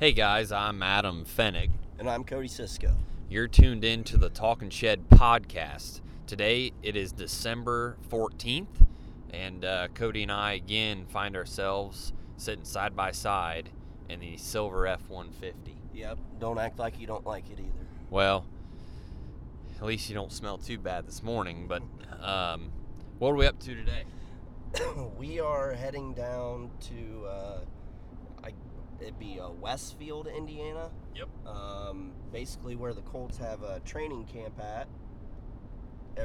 Hey guys, I'm Adam Fennig. And I'm Cody Cisco. You're tuned in to the Talking Shed podcast. Today it is December 14th, and uh, Cody and I again find ourselves sitting side by side in the silver F 150. Yep. Don't act like you don't like it either. Well, at least you don't smell too bad this morning, but um, what are we up to today? we are heading down to, uh, it'd be uh, Westfield, Indiana. Yep. Um, basically, where the Colts have a training camp at.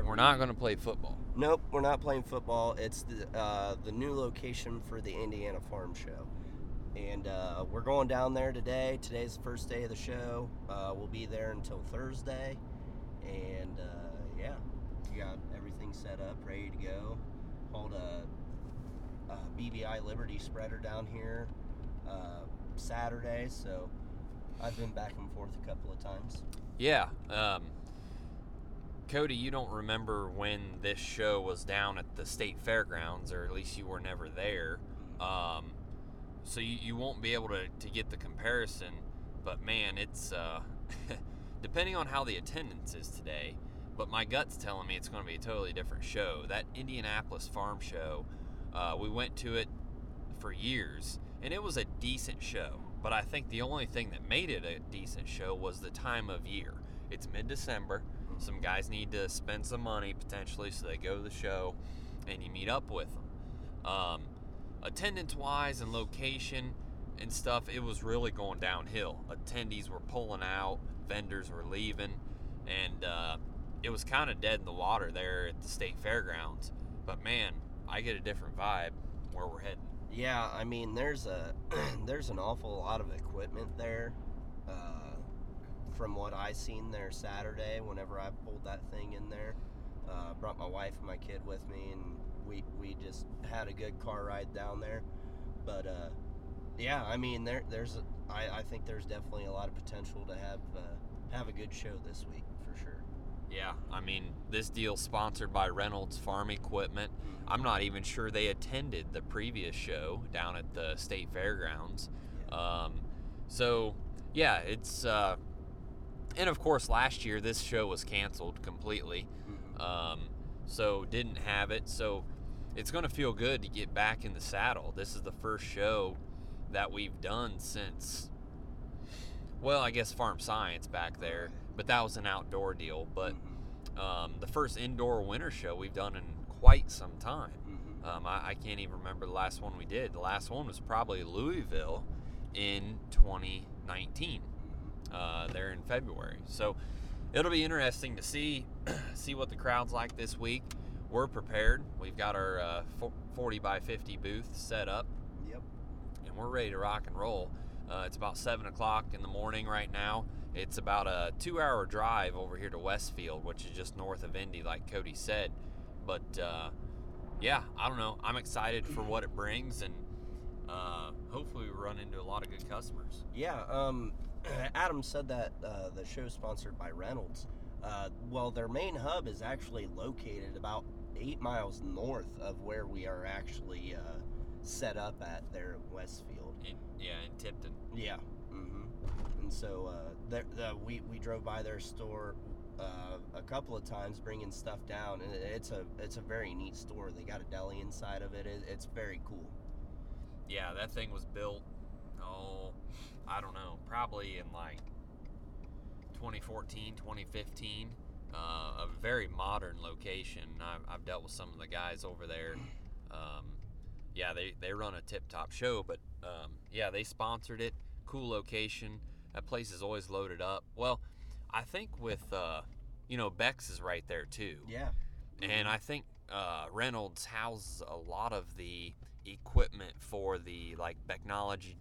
We're not going to play football. Nope, we're not playing football. It's the uh, the new location for the Indiana Farm Show, and uh, we're going down there today. Today's the first day of the show. Uh, we'll be there until Thursday, and uh, yeah, we got everything set up, ready to go. Hold a, a BBI Liberty spreader down here uh, Saturday, so I've been back and forth a couple of times. Yeah. Um, Cody, you don't remember when this show was down at the state fairgrounds, or at least you were never there. Um, so you, you won't be able to, to get the comparison. But man, it's uh, depending on how the attendance is today. But my gut's telling me it's going to be a totally different show. That Indianapolis Farm Show, uh, we went to it for years, and it was a decent show. But I think the only thing that made it a decent show was the time of year. It's mid December some guys need to spend some money potentially, so they go to the show and you meet up with them. Um, attendance wise and location and stuff, it was really going downhill. Attendees were pulling out, vendors were leaving, and uh, it was kind of dead in the water there at the state fairgrounds. But man, I get a different vibe where we're heading. Yeah, I mean, there's a there's an awful lot of equipment there. Uh, from what I seen there Saturday, whenever I pulled that thing in there, uh, brought my wife and my kid with me, and we we just had a good car ride down there. But uh, yeah, I mean, there there's a, I, I think there's definitely a lot of potential to have uh, have a good show this week. Yeah, I mean, this deal sponsored by Reynolds Farm Equipment. Mm-hmm. I'm not even sure they attended the previous show down at the state fairgrounds. Um, so, yeah, it's uh, and of course, last year this show was canceled completely. Mm-hmm. Um, so didn't have it. So it's going to feel good to get back in the saddle. This is the first show that we've done since, well, I guess Farm Science back there, but that was an outdoor deal. But Mm-hmm. um, the first indoor winter show we've done in quite some time. Mhm. Um, I, I can't even remember the last one we did. The last one was probably Louisville in 2019 uh, there in February. So it'll be interesting to see see what the crowd's like this week. We're prepared. We've got our uh, 40 by 50 booth set up, Yep. and we're ready to rock and roll. Uh, it's about seven o'clock in the morning right now. It's about a two-hour drive over here to Westfield, which is just north of Indy, like Cody said. But uh, yeah, I don't know. I'm excited for what it brings, and uh, hopefully we run into a lot of good customers. Yeah, um, Adam said that uh, the show's sponsored by Reynolds. Uh, well, their main hub is actually located about eight miles north of where we are actually uh, set up at at Westfield. Yeah, in Tipton. Yeah. Mm-hmm. And so uh, there, the, we we drove by their store uh, a couple of times, bringing stuff down, and it's a it's a very neat store. They got a deli inside of it. it it's very cool. Yeah, that thing was built, oh, I don't know, probably in like 2014, 2015. Uh, a very modern location. I've, I've dealt with some of the guys over there. Um, yeah, they, they run a tip top show, but um, yeah, they sponsored it. Cool location. That place is always loaded up. Well, I think with, uh, you know, Beck's is right there too. Yeah. And I think uh, Reynolds houses a lot of the equipment for the like Becknology,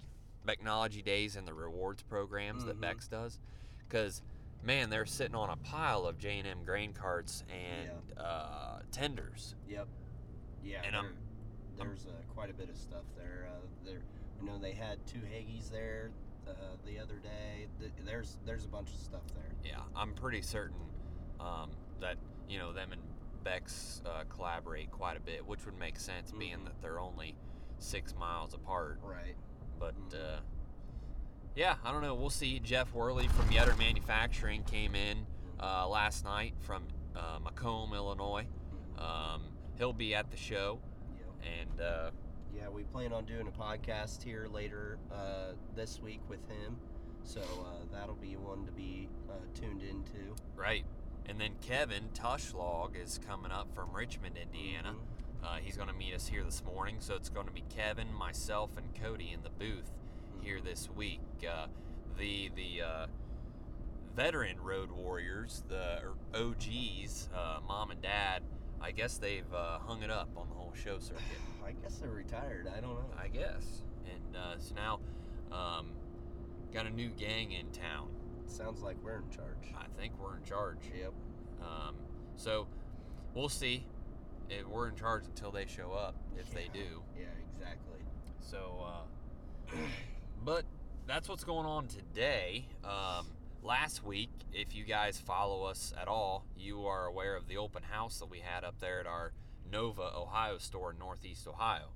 Becknology days and the rewards programs that Mhm. Beck's does, because man, they're sitting on a pile of J and M grain carts and uh, tenders. Yep. Yeah. And I'm- there's uh, quite a bit of stuff there. Uh, there, you know, they had two Hagies there uh, the other day. There's there's a bunch of stuff there. Yeah, I'm pretty certain um, that you know them and Beck's uh, collaborate quite a bit, which would make sense being Mhm. that they're only six miles apart. Right. But Mhm. uh, yeah, I don't know. We'll see. Jeff Worley from Yetter Manufacturing came in uh, last night from uh, Macomb, Illinois. Um, he'll be at the show. And uh, Yeah, we plan on doing a podcast here later uh, this week with him, so uh, that'll be one to be uh, tuned into. right. And then Kevin Tushlog is coming up from Richmond, Indiana. Mhm. Uh, he's going to meet us here this morning, so it's going to be Kevin, myself, and Cody in the booth here this week. Uh, the the uh, veteran road warriors, the OGs, uh, mom and dad. I guess they've uh, hung it up on the whole show circuit. I guess they're retired. I don't know. I guess, and uh, so now um, got a new gang in town. Sounds like we're in charge. I think we're in charge. Yep. Um, so we'll see. If we're in charge until they show up, if they do. Yeah, exactly. So, uh, but that's what's going on today. Um, last week, if you guys follow us at all, you are aware of the open house that we had up there at our Nova, Ohio store in Northeast Ohio.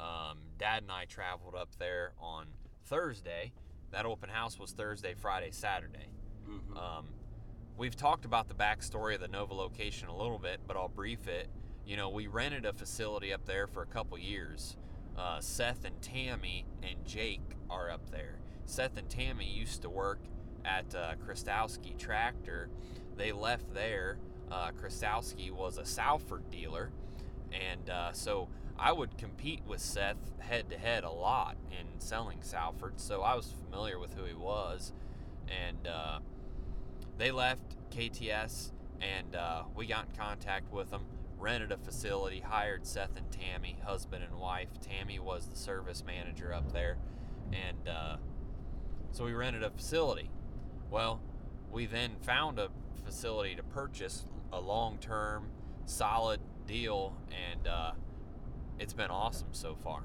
Um, Dad and I traveled up there on Thursday. That open house was Thursday, Friday, Saturday. Mhm. Um, we've talked about the backstory of the Nova location a little bit, but I'll brief it. You know, we rented a facility up there for a couple years. Uh, Seth and Tammy and Jake are up there. Seth and Tammy used to work at uh, Tractor. They left there. Uh, was a Salford dealer, and uh, so I would compete with Seth head to head a lot in selling Salford. So I was familiar with who he was, and uh, they left KTS, and uh, we got in contact with them. Rented a facility, hired Seth and Tammy, husband and wife. Tammy was the service manager up there, and uh, so we rented a facility. Well, we then found a facility to purchase a long-term, solid deal, and uh, it's been awesome so far.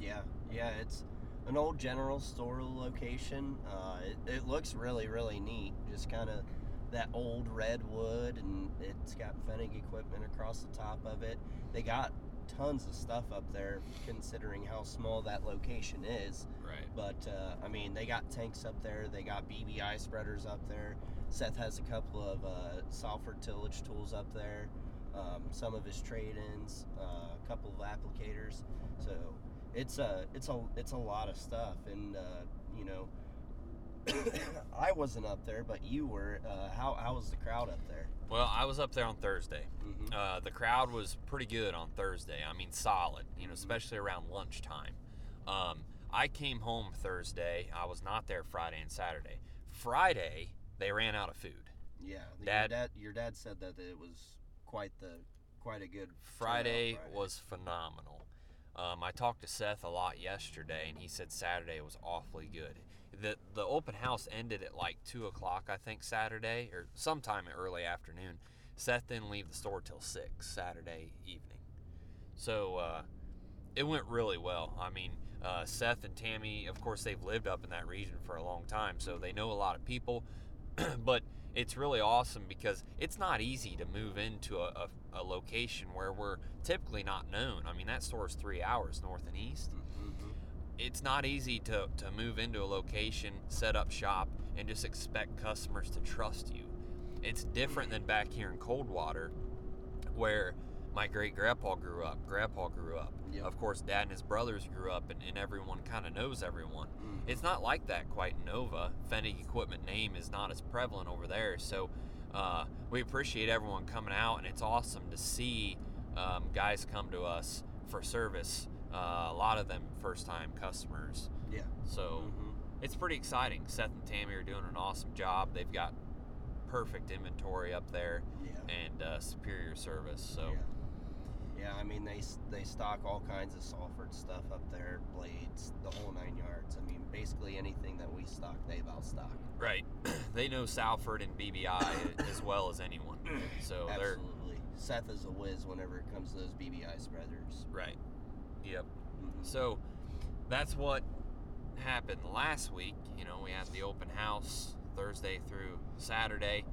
Yeah, yeah, it's an old general store location. Uh, it, it looks really, really neat. Just kind of that old red wood, and it's got Fennig equipment across the top of it. They got tons of stuff up there, considering how small that location is. Right. But uh, I mean, they got tanks up there. They got BBI spreaders up there. Seth has a couple of uh, Salford tillage tools up there. Um, some of his trade-ins, uh, a couple of applicators. So it's a it's a it's a lot of stuff, and uh, you know, I wasn't up there, but you were. Uh, how how was the crowd up there? Well, I was up there on Thursday. Mm-hmm. Uh, the crowd was pretty good on Thursday. I mean, solid. You know, especially around lunchtime. Um, I came home Thursday. I was not there Friday and Saturday. Friday, they ran out of food. Yeah, Dad- Your dad, your dad said that it was quite the quite a good Friday, Friday. was phenomenal. Um, I talked to Seth a lot yesterday, and he said Saturday was awfully good. The The open house ended at like two o'clock, I think, Saturday or sometime in early afternoon. Seth didn't leave the store till six Saturday evening, so uh, it went really well. I mean, uh, Seth and Tammy, of course, they've lived up in that region for a long time, so they know a lot of people. but it's really awesome because it's not easy to move into a, a, a location where we're typically not known. I mean, that store is three hours north and east. It's not easy to, to move into a location, set up shop, and just expect customers to trust you. It's different than back here in Coldwater, where my great grandpa grew up. Grandpa grew up. Yep. Of course, dad and his brothers grew up, and, and everyone kind of knows everyone. Mhm. It's not like that quite in Nova. Fennig Equipment name is not as prevalent over there, so uh, we appreciate everyone coming out, and it's awesome to see um, guys come to us for service. Uh, a lot of them first-time customers, Yeah. so Mhm. it's pretty exciting. Seth and Tammy are doing an awesome job. They've got perfect inventory up there Yeah. and uh, superior service. So Yeah. Yeah, I mean they they stock all kinds of Salford stuff up there, blades, the whole nine yards. I mean, basically anything that we stock, they've outstock. right, they know Salford and BBI as well as anyone. So they're Absolutely. Seth is a whiz whenever it comes to those BBI spreaders. right. Yep. Mhm. So that's what happened last week. You know, we had the open house Thursday through Saturday.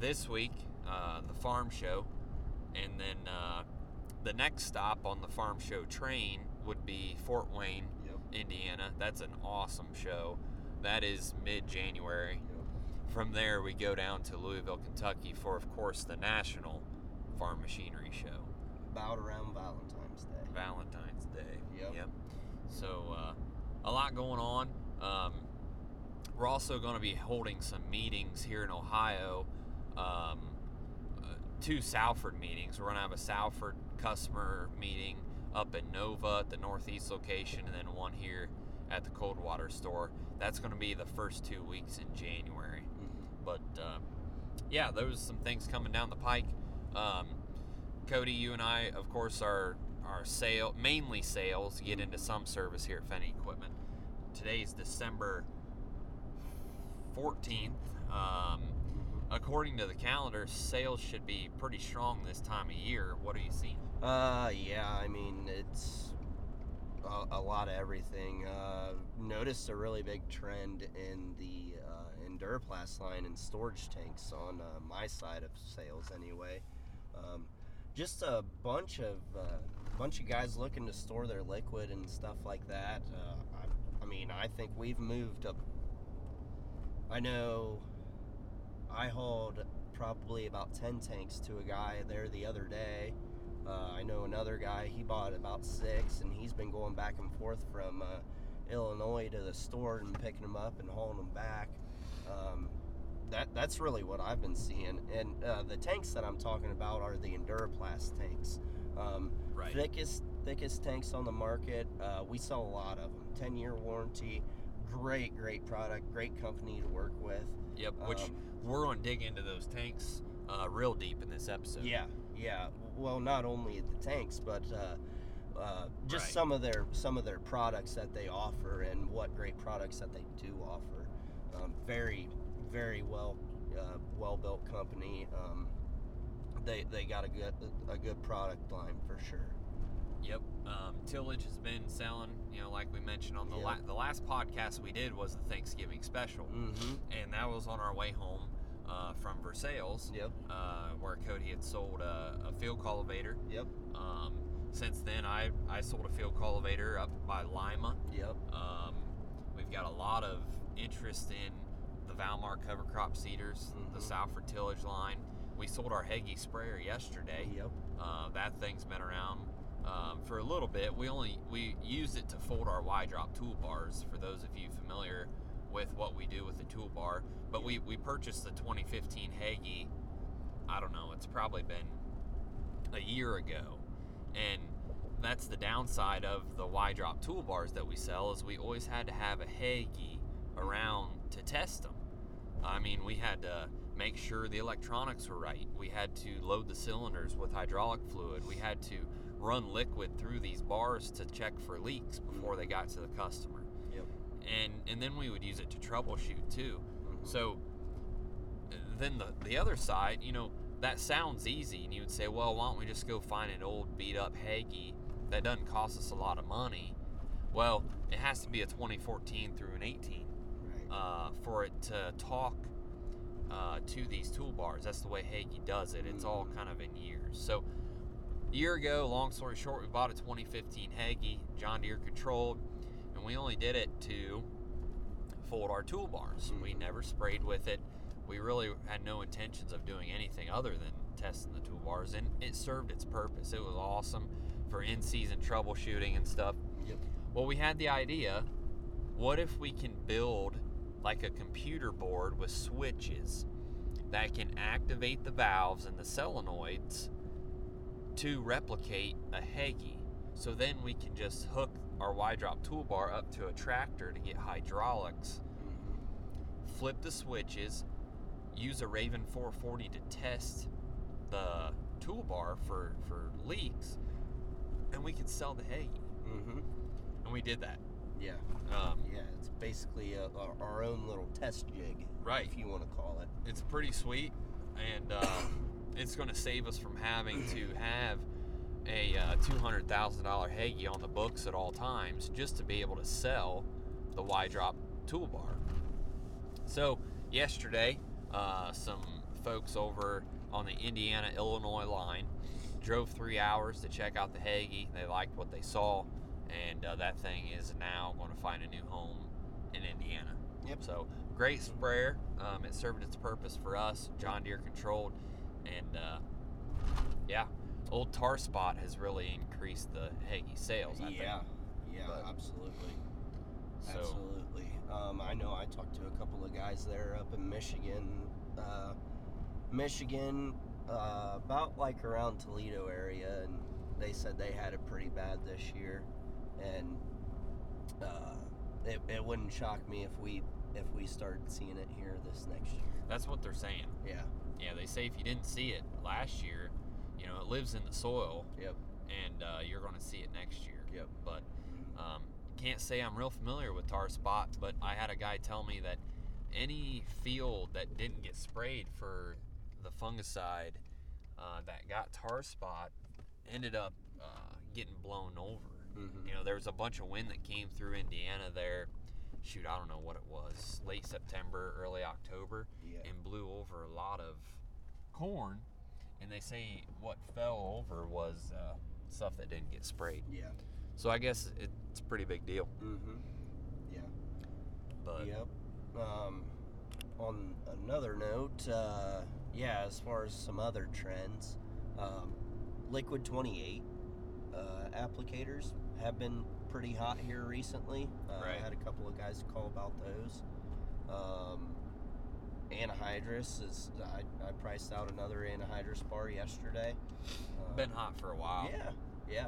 This week, uh, the farm show, and then uh, the next stop on the farm show train would be Fort Wayne, Yep. Indiana. That's an awesome show. that is mid-January. From there, we go down to Louisville, Kentucky for, of course, the National Farm Machinery Show. About around Valentine's Day. Valentine's Day. Yep. So uh, a lot going on. Um, we're also going to be holding some meetings here in Ohio. Um, uh, two Salford meetings. We're going to have a Salford customer meeting up in Nova at the Northeast location, and then one here at the Coldwater store. That's going to be the first two weeks in January. But uh, yeah, those some things coming down the pike. Um, Cody, you and I, of course, are are sale mainly sales. Get into some service here at Fennig Equipment. Today's December fourteenth. Um, according to the calendar, sales should be pretty strong this time of year. What are you seeing? Uh, yeah, I mean, it's a, a lot of everything. Uh, noticed a really big trend in the uh, Enduraplast line and storage tanks on uh, my side of sales, anyway. Um, just a bunch of uh, bunch of guys looking to store their liquid and stuff like that. Uh, I, I mean, I think we've moved up. I know I hauled probably about 10 tanks to a guy there the other day. Uh, I know another guy, he bought about six, and he's been going back and forth from uh, Illinois to the store and picking them up and hauling them back. Um, that That's really what I've been seeing. And uh, the tanks that I'm talking about are the Enduraplast tanks. Um, Right. Thickest, thickest tanks on the market. Uh, we sell a lot of them. 10 year warranty. Great, great product. Great company to work with. Yep. Which Um, we're going to dig into those tanks uh, real deep in this episode. Yeah, yeah. Well, not only the tanks, but uh, uh, just Right. some of their some of their products that they offer and what great products that they do offer. Um, very, very well uh, well built company. Um, they they got a good a good product line for sure. Yep. Um, tillage has been selling, you know, like we mentioned on the Yep. la- the last podcast we did was the Thanksgiving special, Mm-hmm. and that was on our way home uh, from Versailles, Yep. uh, where Cody had sold a, a field cultivator. Yep. Um, since then, I I sold a field cultivator up by Lima. Yep. Um, we've got a lot of interest in the Valmar cover crop seeders, the Mhm. Salford tillage line. We sold our Hagie sprayer yesterday. Yep. Uh, that thing's been around um, for a little bit. We only we used it to fold our Y drop toolbars. For those of you familiar with what we do with the toolbar, but we we purchased the 2015 Hagie. I don't know. It's probably been a year ago, and that's the downside of the Y drop toolbars that we sell is we always had to have a Hagie around to test them. I mean, we had to make sure the electronics were right. We had to load the cylinders with hydraulic fluid. We had to run liquid through these bars to check for leaks before they got to the customer. Yep. And and then we would use it to troubleshoot too. Mhm. So then the the other side, you know, that sounds easy and you would say, "Well, why don't we just go find an old beat up Hagie that doesn't cost us a lot of money?" Well, it has to be a 2014 through an 18 right. uh, for it to talk uh, to these toolbars. That's the way Hagie does it. It's all kind of in years. So, a year ago, long story short, we bought a 2015 Hagie, John Deere controlled, and we only did it to fold our toolbars. We Mhm. never sprayed with it. We really had no intentions of doing anything other than testing the toolbars, and it served its purpose. It was awesome for in season troubleshooting and stuff. Yep. Well, we had the idea what if we can build like a computer board with switches that can activate the valves and the solenoids to replicate a Hagie? So then we can just hook our Y drop toolbar up to a tractor to get hydraulics, flip the switches, use a Raven 440 to test the toolbar for, for leaks, and we could sell the Hagie. Mhm. And we did that. Yeah. Um, Yeah. It's basically a, a, our own little test jig, Right. if you want to call it. it's pretty sweet, and uh, it's going to save us from having to have a uh, $200,000 Hagie on the books at all times just to be able to sell the Y Drop toolbar. So, yesterday, uh, some folks over on the Indiana Illinois line drove three hours to check out the Hagie. They liked what they saw, and uh, that thing is now going to find a new home in Indiana. Yep. So great sprayer. Um, it served its purpose for us, John Deere controlled, and uh, yeah, old tar spot has really increased the Hagie sales. I yeah, yeah, But- absolutely. So absolutely. Um, I know. I talked to a couple of guys there up in Michigan, uh, Michigan, uh, about like around Toledo area, and they said they had it pretty bad this year, and uh, it, it wouldn't shock me if we if we started seeing it here this next year. that's what they're saying. Yeah. Yeah, they say if you didn't see it last year, you know, it lives in the soil, Yep. and uh, you're going to see it next year. Yep. But um, can't say I'm real familiar with tar spot, but I had a guy tell me that any field that didn't get sprayed for the fungicide uh, that got tar spot ended up uh, getting blown over. Mhm. You know, there was a bunch of wind that came through Indiana there. Shoot, I don't know what it was, late September, early October Yeah. and blew over a lot of corn. And they say what fell over was uh, stuff that didn't get sprayed. Yeah. So I guess it's a pretty big deal. Mm-hmm. Yeah. But Yep. Um, on another note, uh, yeah, as far as some other trends, um, Liquid 28 uh, applicators have been pretty hot here recently. Uh, Right. I had a couple of guys call about those. Um, anhydrous is I, I priced out another anhydrous bar yesterday. Um, been hot for a while. yeah, yeah.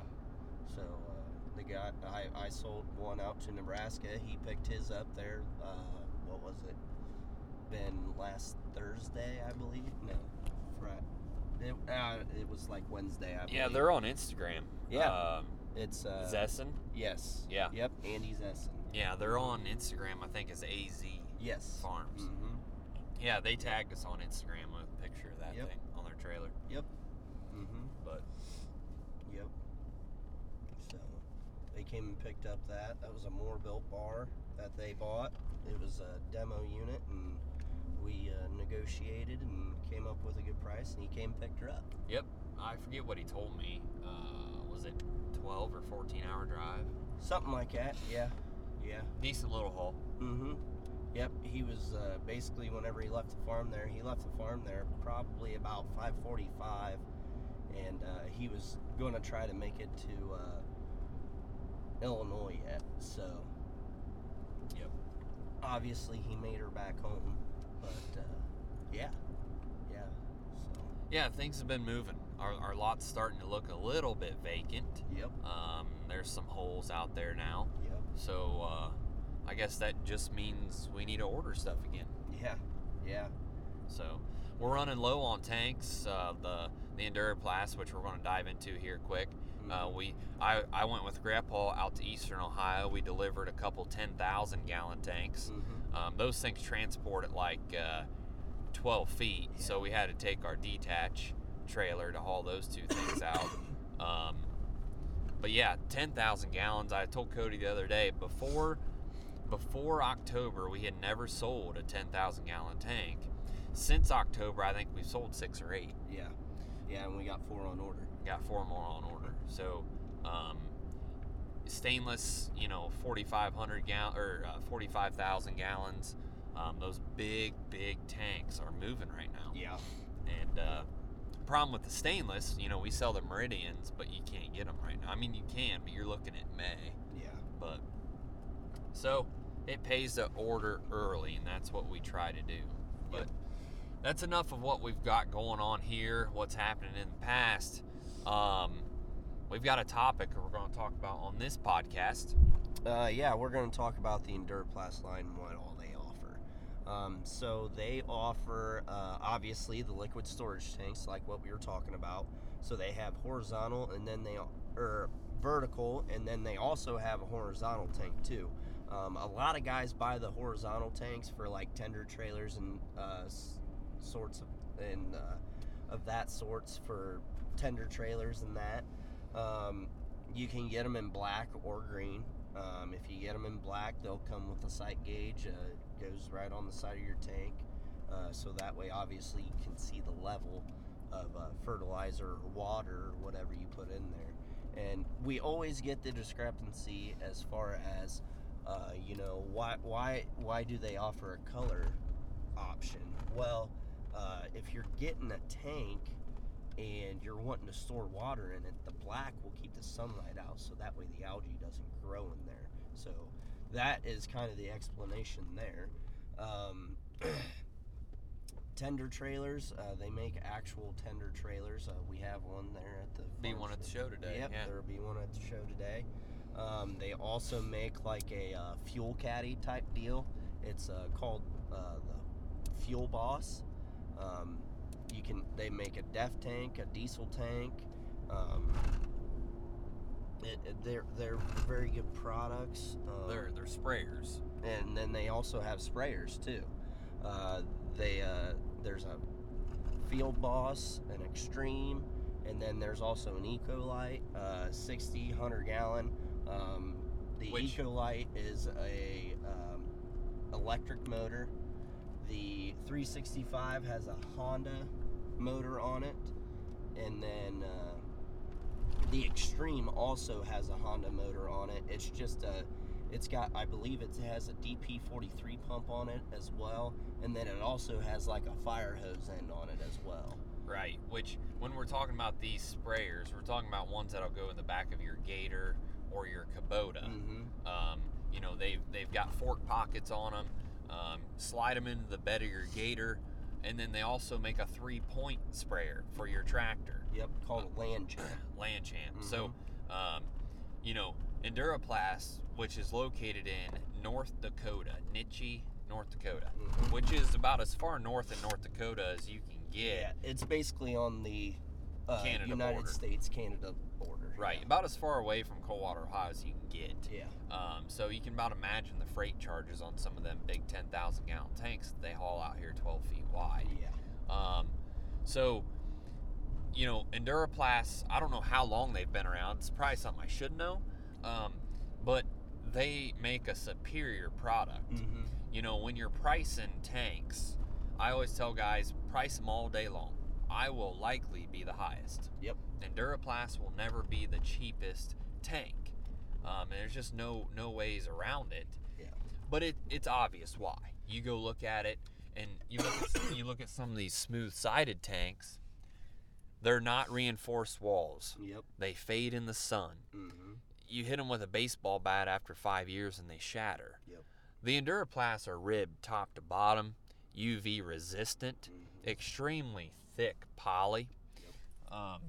So uh, the guy, I, I sold one out to Nebraska. He picked his up there. Uh, what was it? Been last Thursday, I believe. No, Friday. It, uh, it was like Wednesday. I believe. Yeah, they're on Instagram. Yeah. Um, It's uh, Zesson. Yes. Yeah. Yep. Andy Zesson. Yeah, they're on Instagram. I think as AZ Yes. Farms. Mm-hmm. Yeah, they tagged us on Instagram with a picture of that Yep. thing on their trailer. Yep. Mm-hmm. But Yep. So they came and picked up that. That was a more built bar that they bought. It was a demo unit, and we uh, negotiated and came up with a good price. And he came and picked her up. yep, I forget what he told me. Uh, was it 12 or 14 hour drive? Something like that. Yeah. Yeah. Decent little haul. Mm-hmm. Yep. He was uh, basically whenever he left the farm there. He left the farm there probably about 5:45, and uh, he was going to try to make it to uh, Illinois yet. So. Yep. Obviously, he made her back home, but uh, yeah, yeah. So. Yeah, things have been moving. Our, our lot's starting to look a little bit vacant. Yep. Um, there's some holes out there now. Yep. So uh, I guess that just means we need to order stuff again. Yeah. Yeah. So we're running low on tanks. Uh, the the Enduraplast, which we're going to dive into here quick. Uh, we I, I went with Grandpa out to Eastern Ohio. We delivered a couple 10,000 gallon tanks. Mhm. Um, those things transport at like uh, 12 feet, so we had to take our detach trailer to haul those two things out. Um, but yeah, 10,000 gallons. I told Cody the other day before before October, we had never sold a 10,000 gallon tank. Since October, I think we've sold six or eight. Yeah. Yeah, and we got four on order. Got four more on order. So, um, stainless, you know, 4,500 gal or uh, 45,000 gallons. Um, those big, big tanks are moving right now. Yeah. And uh, problem with the stainless, you know, we sell the Meridians, but you can't get them right now. I mean, you can, but you're looking at May. Yeah. But so it pays to order early, and that's what we try to do. But Yep. that's enough of what we've got going on here, what's happening in the past. Um, we've got a topic we're going to talk about on this podcast. Uh, yeah, we're going to talk about the Enduraplast line and what all they offer. Um, so they offer uh, obviously the liquid storage tanks, like what we were talking about. So they have horizontal and then they or vertical, and then they also have a horizontal tank too. Um, a lot of guys buy the horizontal tanks for like tender trailers and uh, sorts of and uh, of that sorts for tender trailers and that. Um, you can get them in black or green. Um, if you get them in black, they'll come with a sight gauge. Uh, goes right on the side of your tank, uh, so that way, obviously, you can see the level of uh, fertilizer or water or whatever you put in there. And we always get the discrepancy as far as Uh, you know why why why do they offer a color option? Well, uh, if you're getting a tank and you're wanting to store water in it, the black will keep the sunlight out, so that way the algae doesn't grow in there. So that is kind of the explanation there. Um, tender trailers, uh, they make actual tender trailers. Uh, we have one there at the Be one at the show today. Yep, yeah. there'll be one at the show today. Um, they also make like a uh, fuel caddy type deal. It's uh, called uh, the Fuel Boss. Um, you can they make a DEF tank, a diesel tank. Um, it, it- they're they're very good products. Um, They're they're sprayers. and then they also have sprayers too. Uh, they uh, there's a Field Boss, an Extreme, and then there's also an Ecolite, uh, 60, 100 gallon. Um, the Which- Ecolite is a um, electric motor. The 365 has a Honda motor on it, and then uh, the Extreme also has a Honda motor on it. It's just a it's got, I believe it has a DP43 pump on it as well, and then it also has like a fire hose end on it as well. Right. Which, when we're talking about these sprayers, we're talking about ones that'll go in the back of your Gator or your Kubota. Mm-hmm. Um, you know, they've they've got fork pockets on them. Um, slide them into the bed of your Gator, and then they also make a three-point sprayer for your tractor, Yep, called a land champ. Land Champ. So, um, you know, Enduraplast, which is located in North Dakota, Neche, North Dakota, Mhm. which is about as far north in North Dakota as you can get. Yeah, it's basically on the uh, United border. States Canada Right, about as far away from Coldwater, Ohio as you can get. Yeah. Um, so you can about imagine the freight charges on some of them big 10,000 gallon tanks that they haul out here 12 feet wide. Yeah. Um, so, you know, Enduraplast, I don't know how long they've been around. It's probably something I should know. Um, but they make a superior product. Mm-hmm. You know, when you're pricing tanks, I always tell guys, price them all day long. I will likely be the highest. Yep. Enduraplast will never be the cheapest tank. Um, and there's just no no ways around it. Yeah. But it it's obvious why. You go look at it, and you look at, you look at some of these smooth-sided tanks. They're not reinforced walls. Yep. They fade in the sun. Mm-hmm. You hit them with a baseball bat after five years, and they shatter. Yep. The Enduraplasts are ribbed top to bottom, UV resistant, Mhm. extremely thick poly. Um,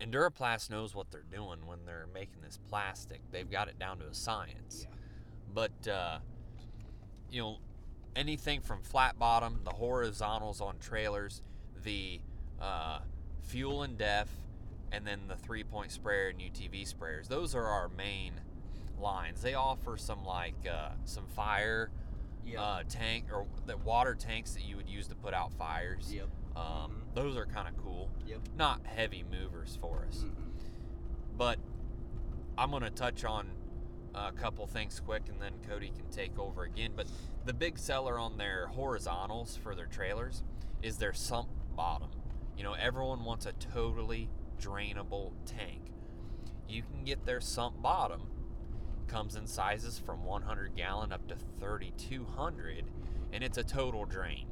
Enduraplast knows what they're doing when they're making this plastic. They've got it down to a science. Yeah. But uh, you know, anything from flat bottom, the horizontals on trailers, the uh, fuel and def, and then the three point sprayer and UTV sprayers. Those are our main lines. They offer some like uh, some fire Yep. uh, tank or the water tanks that you would use to put out fires. yep. Um. Those are kind of cool. Yep. Not heavy movers for us, Mm-mm. but I'm going to touch on a couple things quick and then Cody can take over again. But the big seller on their horizontals for their trailers is their sump bottom. You know, everyone wants a totally drainable tank. You can get their sump bottom comes in sizes from 100 gallon up to 3200 and it's a total drain.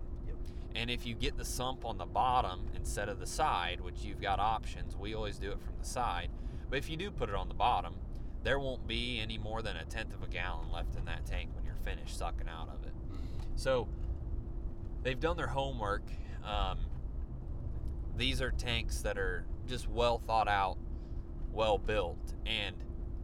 And if you get the sump on the bottom instead of the side, which you've got options, we always do it from the side. But if you do put it on the bottom, there won't be any more than a tenth of a gallon left in that tank when you're finished sucking out of it. So they've done their homework. Um, these are tanks that are just well thought out, well built, and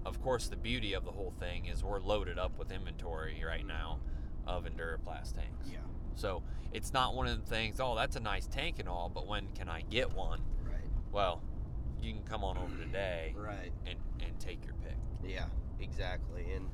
of course the beauty of the whole thing is we're loaded up with inventory right now of Enduraplast tanks. Yeah. So it's not one of the things, oh, that's a nice tank and all, but when can I get one? Right. Well, you can come on over today Right. and, and take your pick. Yeah, exactly. And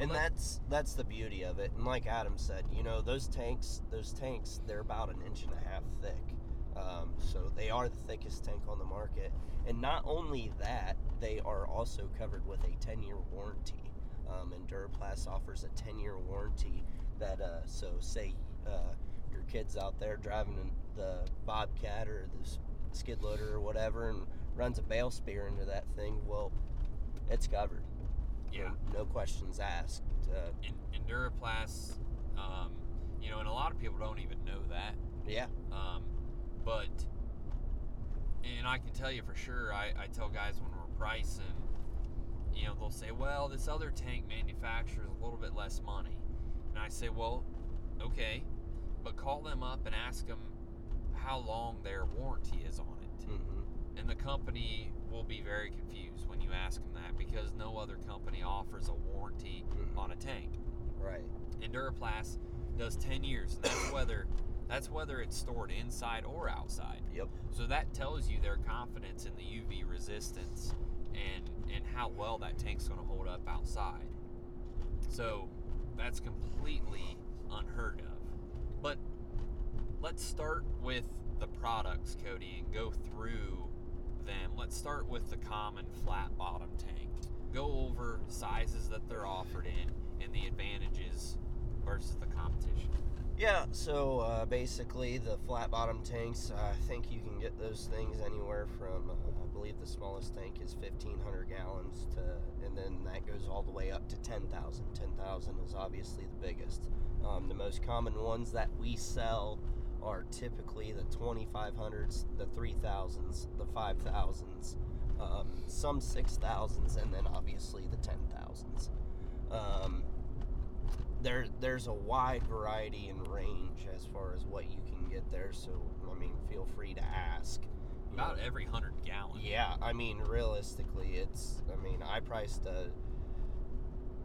and Well, that's that's the beauty of it. And like Adam said, you know, those tanks, those tanks, they're about an inch and a half thick. Um, so they are the thickest tank on the market. And not only that, they are also covered with a 10-year warranty. Um, Enduraplast offers a 10-year warranty that, uh, so say uh, your kid's out there driving the Bobcat or the skid loader or whatever and runs a bale spear into that thing, well, it's covered. Yeah. No, no questions asked. Uh, In, Enduraplast, um, you know, and a lot of people don't even know that. yeah. Um, but, and I can tell you for sure, I, I tell guys when we're pricing, you know, they'll say, well, this other tank manufacturer is a little bit less money. And I say, well, okay, but call them up and ask them how long their warranty is on it. hmm And the company will be very confused when you ask them that because no other company offers a warranty Mhm. on a tank. Right. Enduraplast does 10 years, and that's whether that's whether it's stored inside or outside. Yep. So that tells you their confidence in the UV resistance and and how well that tank's going to hold up outside. So that's completely unheard of. But let's start with the products, Cody, and go through them. Let's start with the common flat bottom tank. Go over sizes that they're offered in and the advantages versus the competition. Yeah, so uh, basically the flat bottom tanks, I think you can get those things anywhere from, uh, believe the smallest tank is 1,500 gallons to, and then that goes all the way up to 10,000. 10,000 is obviously the biggest. Um, the most common ones that we sell are typically the 2,500s, the 3,000s, the 5,000s, um, some 6,000s, and then obviously the 10,000s. Um, there there's a wide variety and range as far as what you can get there. So I mean, feel free to ask. About every hundred gallon. Yeah, I mean, realistically, it's. I mean, I priced a,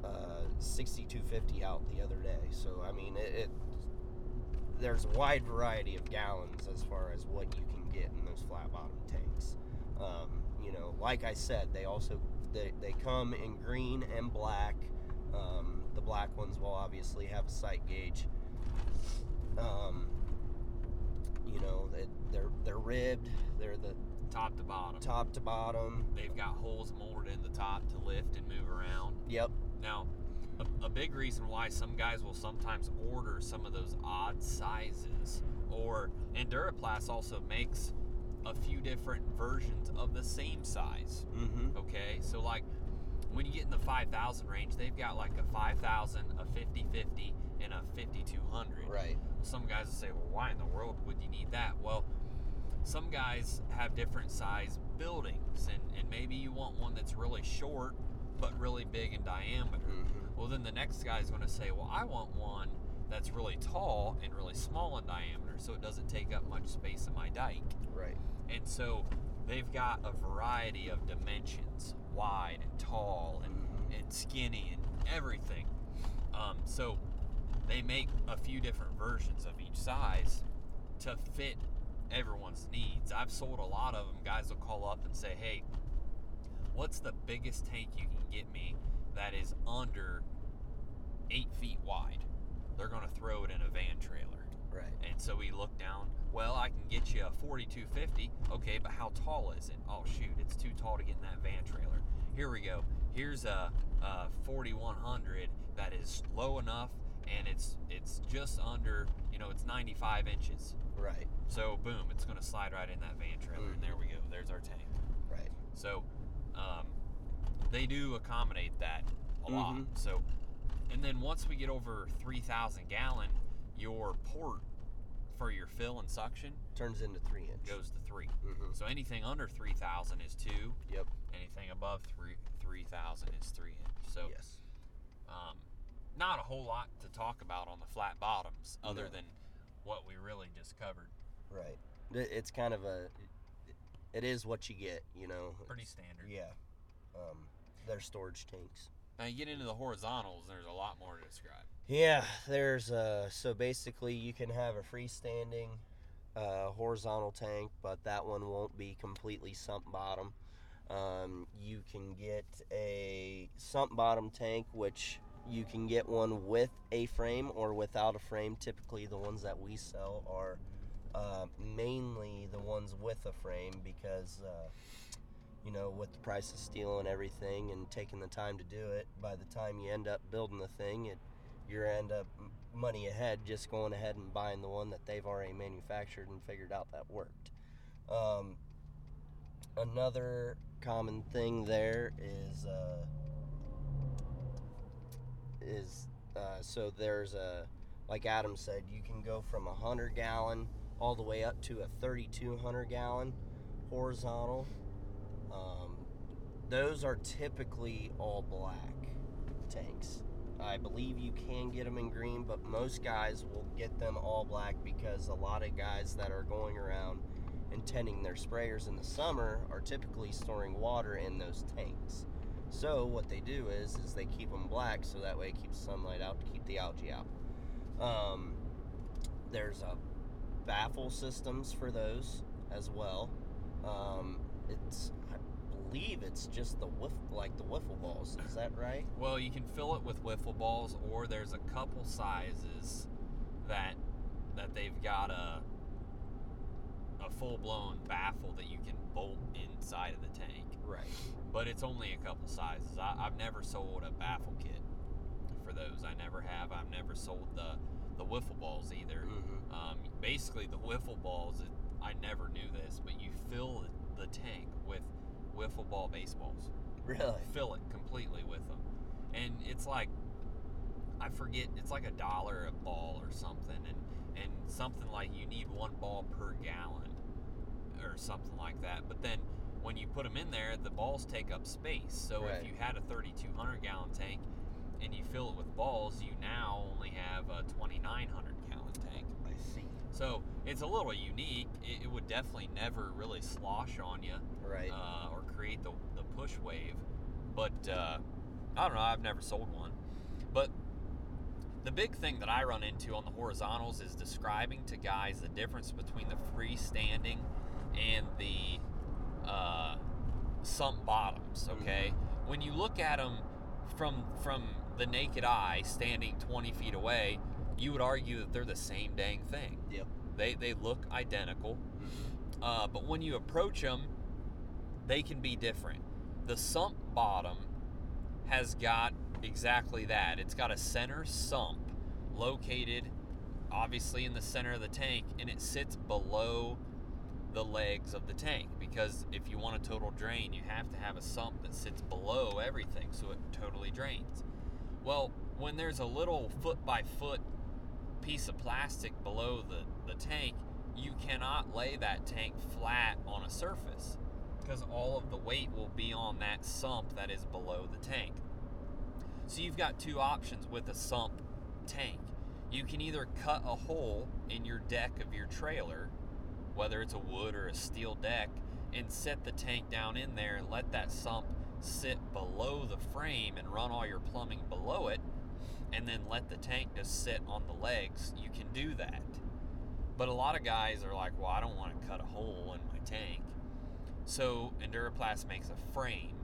uh, sixty-two fifty out the other day. So I mean, it, it. There's a wide variety of gallons as far as what you can get in those flat bottom tanks. Um, you know, like I said, they also they, they come in green and black. Um, the black ones will obviously have a sight gauge. Um, you know, they, they're they're ribbed. They're the Top to bottom. top to bottom. They've got holes molded in the top to lift and move around. Yep. Now, a, a big reason why some guys will sometimes order some of those odd sizes, or Enduraplast also makes a few different versions of the same size. Mm-hmm. Okay, so like when you get in the 5,000 range, they've got like a 5,000, a 50 50, and a 5200. Right. Some guys will say, well, why in the world would you need that? Well, some guys have different size buildings, and, and maybe you want one that's really short but really big in diameter. Mm-hmm. Well, then the next guy is going to say, well, I want one that's really tall and really small in diameter so it doesn't take up much space in my dike. Right. And so they've got a variety of dimensions wide and tall and, Mhm. and skinny and everything. Um, so they make a few different versions of each size to fit everyone's needs. I've sold a lot of them. Guys will call up and say, hey, what's the biggest tank you can get me that is under eight feet wide? They're going to throw it in a van trailer. Right. And so we look down. Well, I can get you a 4250. Okay, but how tall is it? Oh shoot, it's too tall to get in that van trailer. Here we go. Here's a, a 4100 that is low enough, and it's it's just under. You know, it's 95 inches. Right. So boom, it's going to slide right in that van trailer, and there we go. There's our tank. Right. So um, they do accommodate that a lot. Mhm. So, and then once we get over 3,000 gallon, your port for your fill and suction Turns into three inch. goes to 3 Mm-hmm. So anything under 3,000 is two. Yep. Anything above three 3,000 is three inch. So yes. um, not a whole lot to talk about on the flat bottoms, other No. than what we really just covered. Right. It's kind of a. It is what you get. You know. Pretty standard. Yeah. Um, they're storage tanks. Now you get into the horizontals, there's a lot more to describe. Yeah, there's uh so basically you can have a freestanding uh, horizontal tank, but that one won't be completely sump bottom. Um, you can get a sump bottom tank, which you can get one with a frame or without a frame. Typically, the ones that we sell are uh, mainly the ones with a frame because. Uh, you know, with the price of steel and everything, and taking the time to do it, by the time you end up building the thing, it you end up money ahead just going ahead and buying the one that they've already manufactured and figured out that worked. Um, another common thing there is uh, is uh, so there's a like Adam said, you can go from a hundred gallon all the way up to a 3200 gallon horizontal. Um, those are typically all black tanks. I believe you can get them in green, but most guys will get them all black because a lot of guys that are going around and tending their sprayers in the summer are typically storing water in those tanks. So what they do is is they keep them black so that way it keeps sunlight out to keep the algae out. Um, there's a baffle systems for those as well. Um, it's I believe it's just the like the wiffle balls. Is that right? Well, you can fill it with wiffle balls, or there's a couple sizes that that they've got a a full blown baffle that you can bolt inside of the tank. Right. But it's only a couple sizes. I, I've never sold a baffle kit for those. I never have. I've never sold the the wiffle balls either. Mm-hmm. Um, basically, the wiffle balls. It, I never knew this, but you fill the tank with wiffle ball baseballs. Really? Fill it completely with them, and it's like I forget. It's like a dollar a ball or something, and and something like you need one ball per gallon or something like that. But then when you put them in there, the balls take up space. So Right. if you had a 3,200 gallon tank and you fill it with balls, you now only have a 2,900 gallon tank. I see. So it's a little unique. It, it would definitely never really slosh on you Right. uh, or create the, the push wave. But uh, I don't know. I've never sold one. But the big thing that I run into on the horizontals is describing to guys the difference between the freestanding and the uh, sump bottoms. Okay, when you look at them from from the naked eye, standing 20 feet away, you would argue that they're the same dang thing. Yep. They they look identical. Mhm. Uh, but when you approach them, they can be different. The sump bottom has got exactly that. It's got a center sump located obviously in the center of the tank and it sits below the legs of the tank because if you want a total drain, you have to have a sump that sits below everything so it totally drains. Well, when there's a little foot by foot piece of plastic below the, the tank, you cannot lay that tank flat on a surface because all of the weight will be on that sump that is below the tank. So you've got two options with a sump tank. You can either cut a hole in your deck of your trailer, whether it's a wood or a steel deck, and set the tank down in there and let that sump sit below the frame and run all your plumbing below it, and then let the tank just sit on the legs. You can do that. But a lot of guys are like, well, I don't want to cut a hole in my tank. So Enduraplast makes a frame,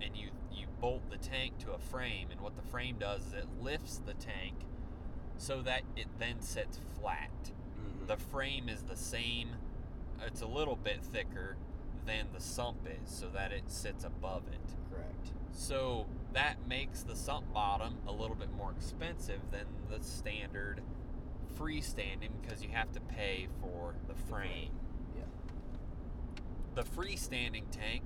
and you you bolt the tank to a frame, and what the frame does is it lifts the tank so that it then sits flat. Mhm. The frame is the same; it's a little bit thicker than the sump is, so that it sits above it. Correct. So that makes the sump bottom a little bit more expensive than the standard freestanding because you have to pay for the frame. Yeah. The freestanding tank,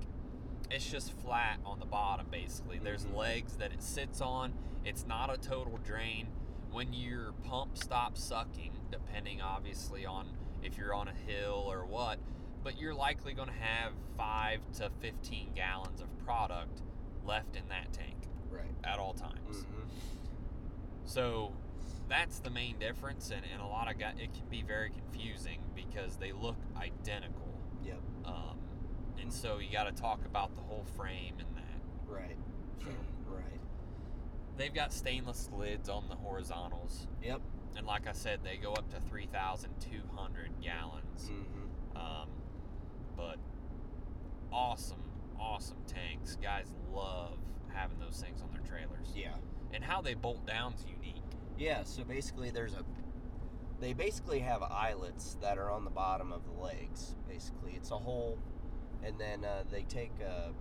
it's just flat on the bottom basically. There's Mhm. legs that it sits on. It's not a total drain. When your pump stops sucking, depending obviously on if you're on a hill or what, but you're likely going to have 5 to 15 gallons of product left in that tank Right. at all times. Mm-hmm. So that's the main difference, and, and a lot of guys, it can be very confusing because they look identical. Yep. Um, and so you got to talk about the whole frame and that. Right. So, right. They've got stainless lids on the horizontals, Yep. And like I said, they go up to 3,200 gallons. Mm-hmm. Um, but awesome, awesome tanks. Guys love having those things on their trailers. Yeah. And how they bolt down's unique. Yeah. So basically, there's a. They basically have eyelets that are on the bottom of the legs. Basically, it's a hole, and then uh, they take a.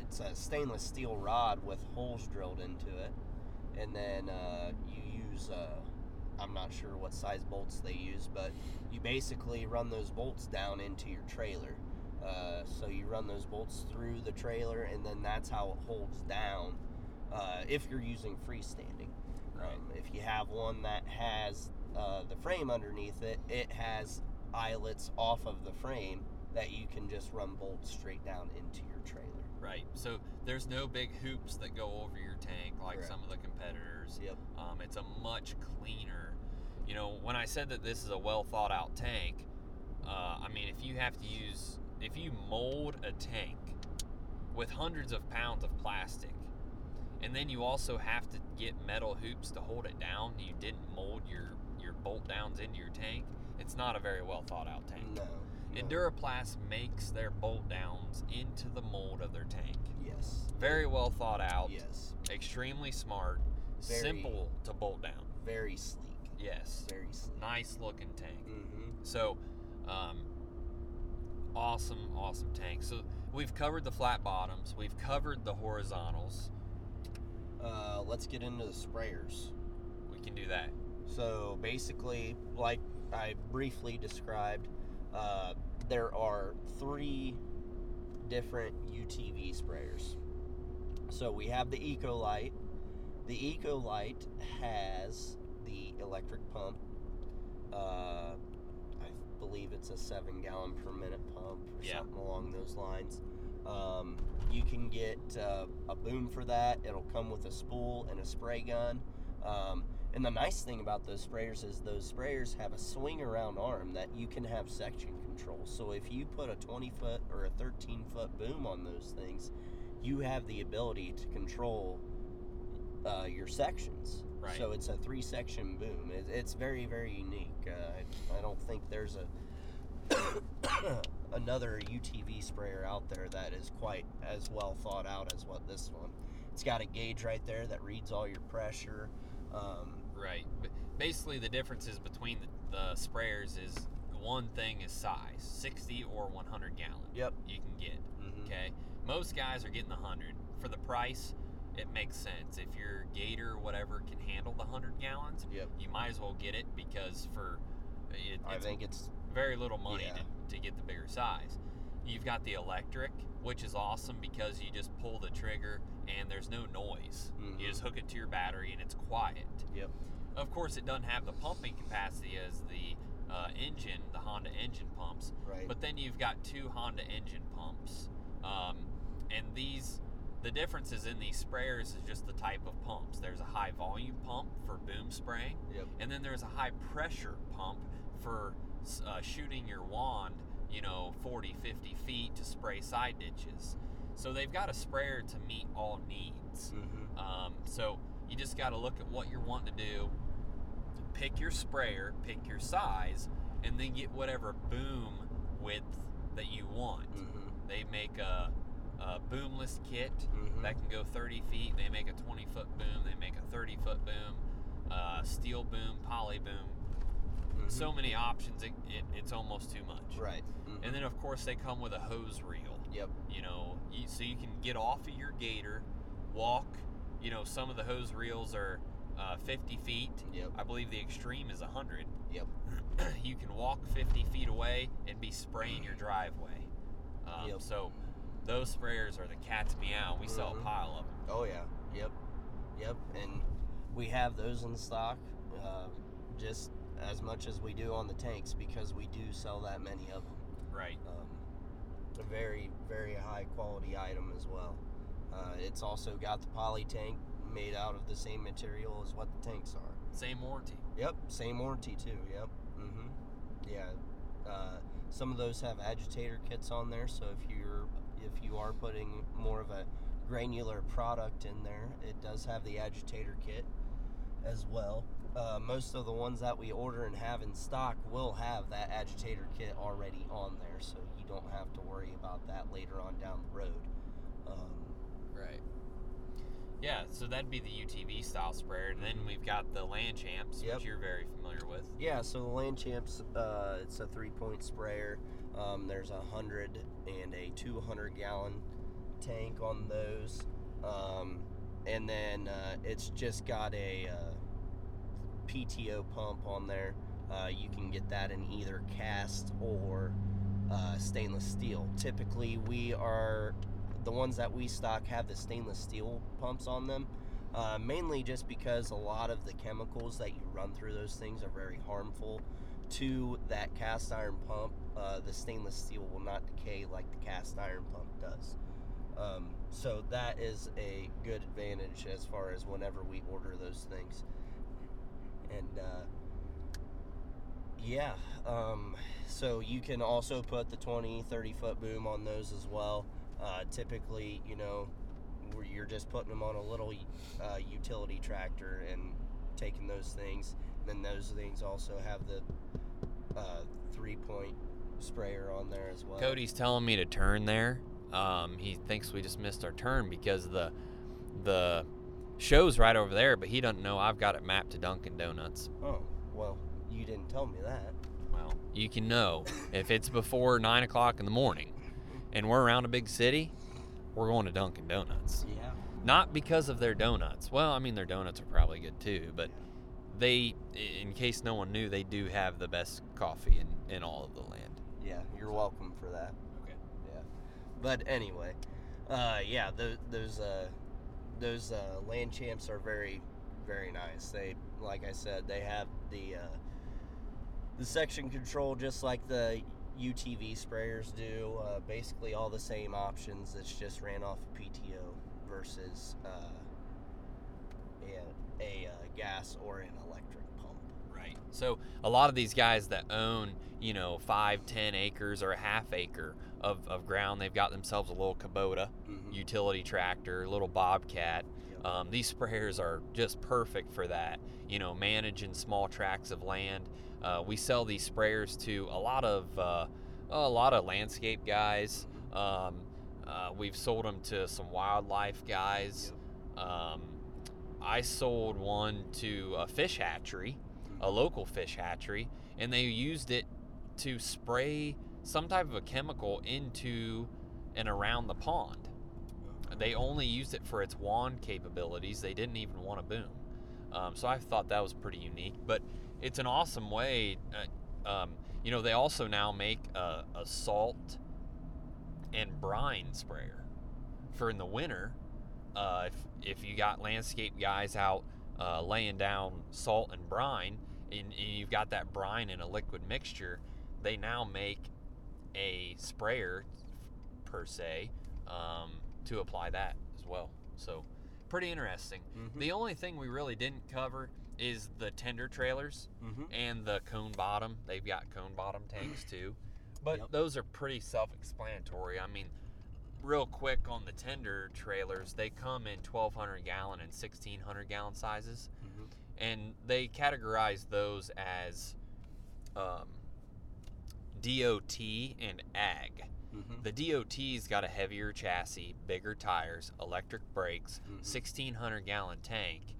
It's a stainless steel rod with holes drilled into it, and then uh, you use. Uh, I'm not sure what size bolts they use, but you basically run those bolts down into your trailer. Uh, so you run those bolts through the trailer, and then that's how it holds down uh, if you're using freestanding. Right. Um, if you have one that has uh, the frame underneath it, it has eyelets off of the frame that you can just run bolts straight down into your trailer. Right. So there's no big hoops that go over your tank like Correct. some of the competitors. Yep. Um, it's a much cleaner. You know, when I said that this is a well thought out tank, uh, I mean, if you have to use, if you mold a tank with hundreds of pounds of plastic, and then you also have to get metal hoops to hold it down, you didn't mold your your bolt downs into your tank. It's not a very well thought out tank. No. No. Enduraplast makes their bolt downs into the mold of their tank. Yes. Very well thought out. Yes. Extremely smart. Very- simple to bolt down. Very sleek. Yes. Very sleek. Nice looking tank. Mm-hmm. So, um, awesome, awesome tank. So we've covered the flat bottoms. We've covered the horizontals. Uh, let's get into the sprayers. We can do that. So basically, like I briefly described, uh, there are three different UTV sprayers. So we have the Ecolite. The Ecolite has the electric pump. Uh, I believe it's a seven gallon per minute pump or Yeah. something along those lines. Um, you can get uh, a boom for that. It'll come with a spool and a spray gun. Um, and the nice thing about those sprayers is those sprayers have a swing around arm that you can have section control. So if you put a 20 foot or a 13 foot boom on those things, you have the ability to control uh, your sections. Right. So it's a three section boom. It, it's very, very unique. Uh, I, I don't think there's a another UTV sprayer out there that is quite as well thought out as what this one. It's got a gauge right there that reads all your pressure. Um, Right. But basically, the differences between the, the sprayers is one thing is size 60 or 100 gallon. Yep. You can get. mhm. Okay. Most guys are getting the 100. For the price, it makes sense. If your Gator or whatever can handle the 100 gallons, Yep. you might as well get it because for it, I think it's very little money Yeah. to, to get the bigger size. You've got the electric, which is awesome because you just pull the trigger and there's no noise. Mhm. You just hook it to your battery and it's quiet. Yep. Of course, it doesn't have the pumping capacity as the uh, engine, the Honda engine pumps. right. But then you've got two Honda engine pumps. Um, and these, the differences in these sprayers is just the type of pumps. There's a high volume pump for boom spraying, yep. and then there's a high pressure pump for uh, shooting your wand, you know, 40, 50 feet to spray side ditches. So they've got a sprayer to meet all needs. Mm-hmm. Um, so you just got to look at what you're wanting to do, pick your sprayer, pick your size, and then get whatever boom width that you want. Mm-hmm. They make a, a boomless kit Mhm. that can go 30 feet. They make a 20 foot boom. They make a 30 foot boom, uh, steel boom, poly boom. Mhm. So many options. It, it, it's almost too much. Right. Mhm. And then of course they come with a hose reel Yep. you know you, so you can get off of your gator walk you know some of the hose reels are uh, 50 feet Yep. i believe the extreme is 100 Yep. you can walk 50 feet away and be spraying your driveway um, Yep. so those sprayers are the cat's meow we sell Mhm. a pile of them Oh yeah. Yep. Yep. And we have those in stock, uh, just as much as we do on the tanks because we do sell that many of them. right Um, a very, very high quality item as well. Uh, it's also got the poly tank made out of the same material as what the tanks are. same warranty Yep, same warranty too. Yep. Mm-hmm. Yeah. Uh, some of those have agitator kits on there, so if you're if you are putting more of a granular product in there, it does have the agitator kit as well. Uh, most of the ones that we order and have in stock will have that agitator kit already on there, so you don't have to worry about that later on down the road. Um, right yeah so that'd be the utv style sprayer and then we've got the land champs Yep. which you're very familiar with Yeah, so the Land Champs, uh, it's a three point sprayer. Um, there's a hundred and a 200 gallon tank on those. Um, and then uh, it's just got a uh, PTO pump on there. Uh, you can get that in either cast or uh, stainless steel. Typically, we are the ones that we stock have the stainless steel pumps on them. Uh, mainly just because a lot of the chemicals that you run through those things are very harmful to that cast iron pump. Uh, the stainless steel will not decay like the cast iron pump does. Um, so that is a good advantage as far as whenever we order those things. And uh, yeah, um, so you can also put the 20, 30 foot boom on those as well. Uh, typically, you know, you're just putting them on a little uh, utility tractor and taking those things. then those things also have the uh, three point sprayer on there as well. Cody's telling me to turn there. Um, he thinks we just missed our turn because the the show's right over there, but he doesn't know I've got it mapped to Dunkin' Donuts. Oh, well, you didn't tell me that. Well, you can know if it's before nine o'clock in the morning, and we're around a big city, we're going to Dunkin' Donuts. Yeah. Not because of their donuts. Well, I mean their donuts are probably good too, but they, in case no one knew, they do have the best coffee in, in all of the land. Yeah, you're welcome for that. Okay. Yeah. But anyway, uh, yeah, those those uh, those uh, land champs are very very nice. They, like I said, they have the uh, the section control just like the UTV sprayers do. Uh, basically, all the same options. It's just ran off a PTO versus uh, a, a uh, gas or an electric pump. Right. So a lot of these guys that own, you know, five, ten acres or a half acre of, of ground, they've got themselves a little Kubota Mhm. utility tractor, a little Bobcat. Yep. Um, these sprayers are just perfect for that. You know, managing small tracts of land. Uh, we sell these sprayers to a lot of uh, a lot of landscape guys. Um, uh, we've sold them to some wildlife guys. Um, I sold one to a fish hatchery, a local fish hatchery, and they used it to spray some type of a chemical into and around the pond. They only used it for its wand capabilities. They didn't even want a boom. Um, so I thought that was pretty unique. But it's an awesome way. Uh, um, you know, they also now make a, a salt and brine sprayer for in the winter. Uh, if, if you got landscape guys out uh, laying down salt and brine, and, and you've got that brine in a liquid mixture, they now make a sprayer per se um, to apply that as well. So pretty interesting. Mhm. The only thing we really didn't cover is the tender trailers Mhm. and the cone bottom. They've got cone bottom tanks too. But Yep. those are pretty self explanatory. I mean, real quick on the tender trailers, they come in 1200 gallon and 1600 gallon sizes. Mhm. And they categorize those as um, DOT and ag. Mhm. The DOT's got a heavier chassis, bigger tires, electric brakes, Mhm. 1600 gallon tank,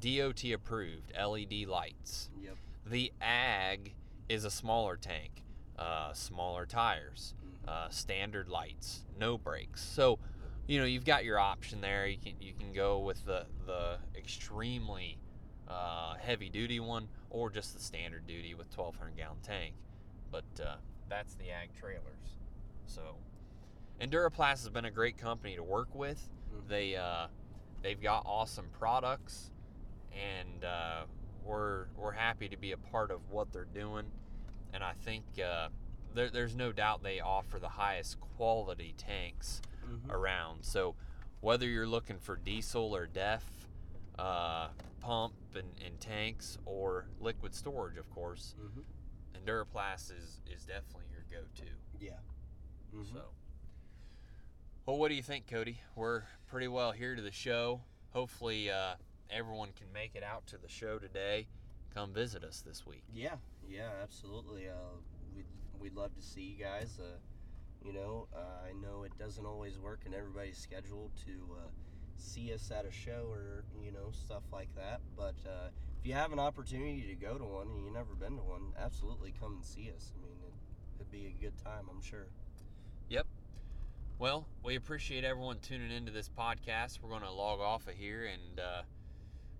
DOT approved, LED lights. Yep. The ag is a smaller tank, uh, smaller tires, Mhm. uh, standard lights, no brakes. So, you know, you've got your option there. You can you can go with the the extremely uh, heavy duty one, or just the standard duty with 1200 gallon tank. But uh, that's the ag trailers. So, Enduraplast has been a great company to work with. Mhm. They uh, they've got awesome products, and uh, we're we're happy to be a part of what they're doing. And I think uh, there, there's no doubt they offer the highest quality tanks Mhm. around. So whether you're looking for diesel or DEF uh, pump and, and tanks or liquid storage, of course, Mhm. And Duraplast is is definitely your go-to. Yeah. Mhm. So, well, what do you think, Cody? We're pretty well here to the show. Hopefully, uh, everyone can make it out to the show today. Come visit us this week. Yeah, yeah, absolutely. Uh, we'd we'd love to see you guys. Uh, you know, uh, I know it doesn't always work in everybody's schedule to uh, see us at a show or you know stuff like that. But uh, if you have an opportunity to go to one and you've never been to one, absolutely come and see us. I mean, it, it'd be a good time, I'm sure. Yep. Well, we appreciate everyone tuning into this podcast. We're going to log off of here and uh,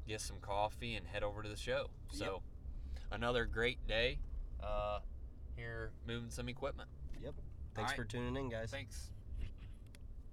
get some coffee and head over to the show. So, another great day uh, here moving some equipment. Yep. Thanks right. for tuning in, guys. Thanks.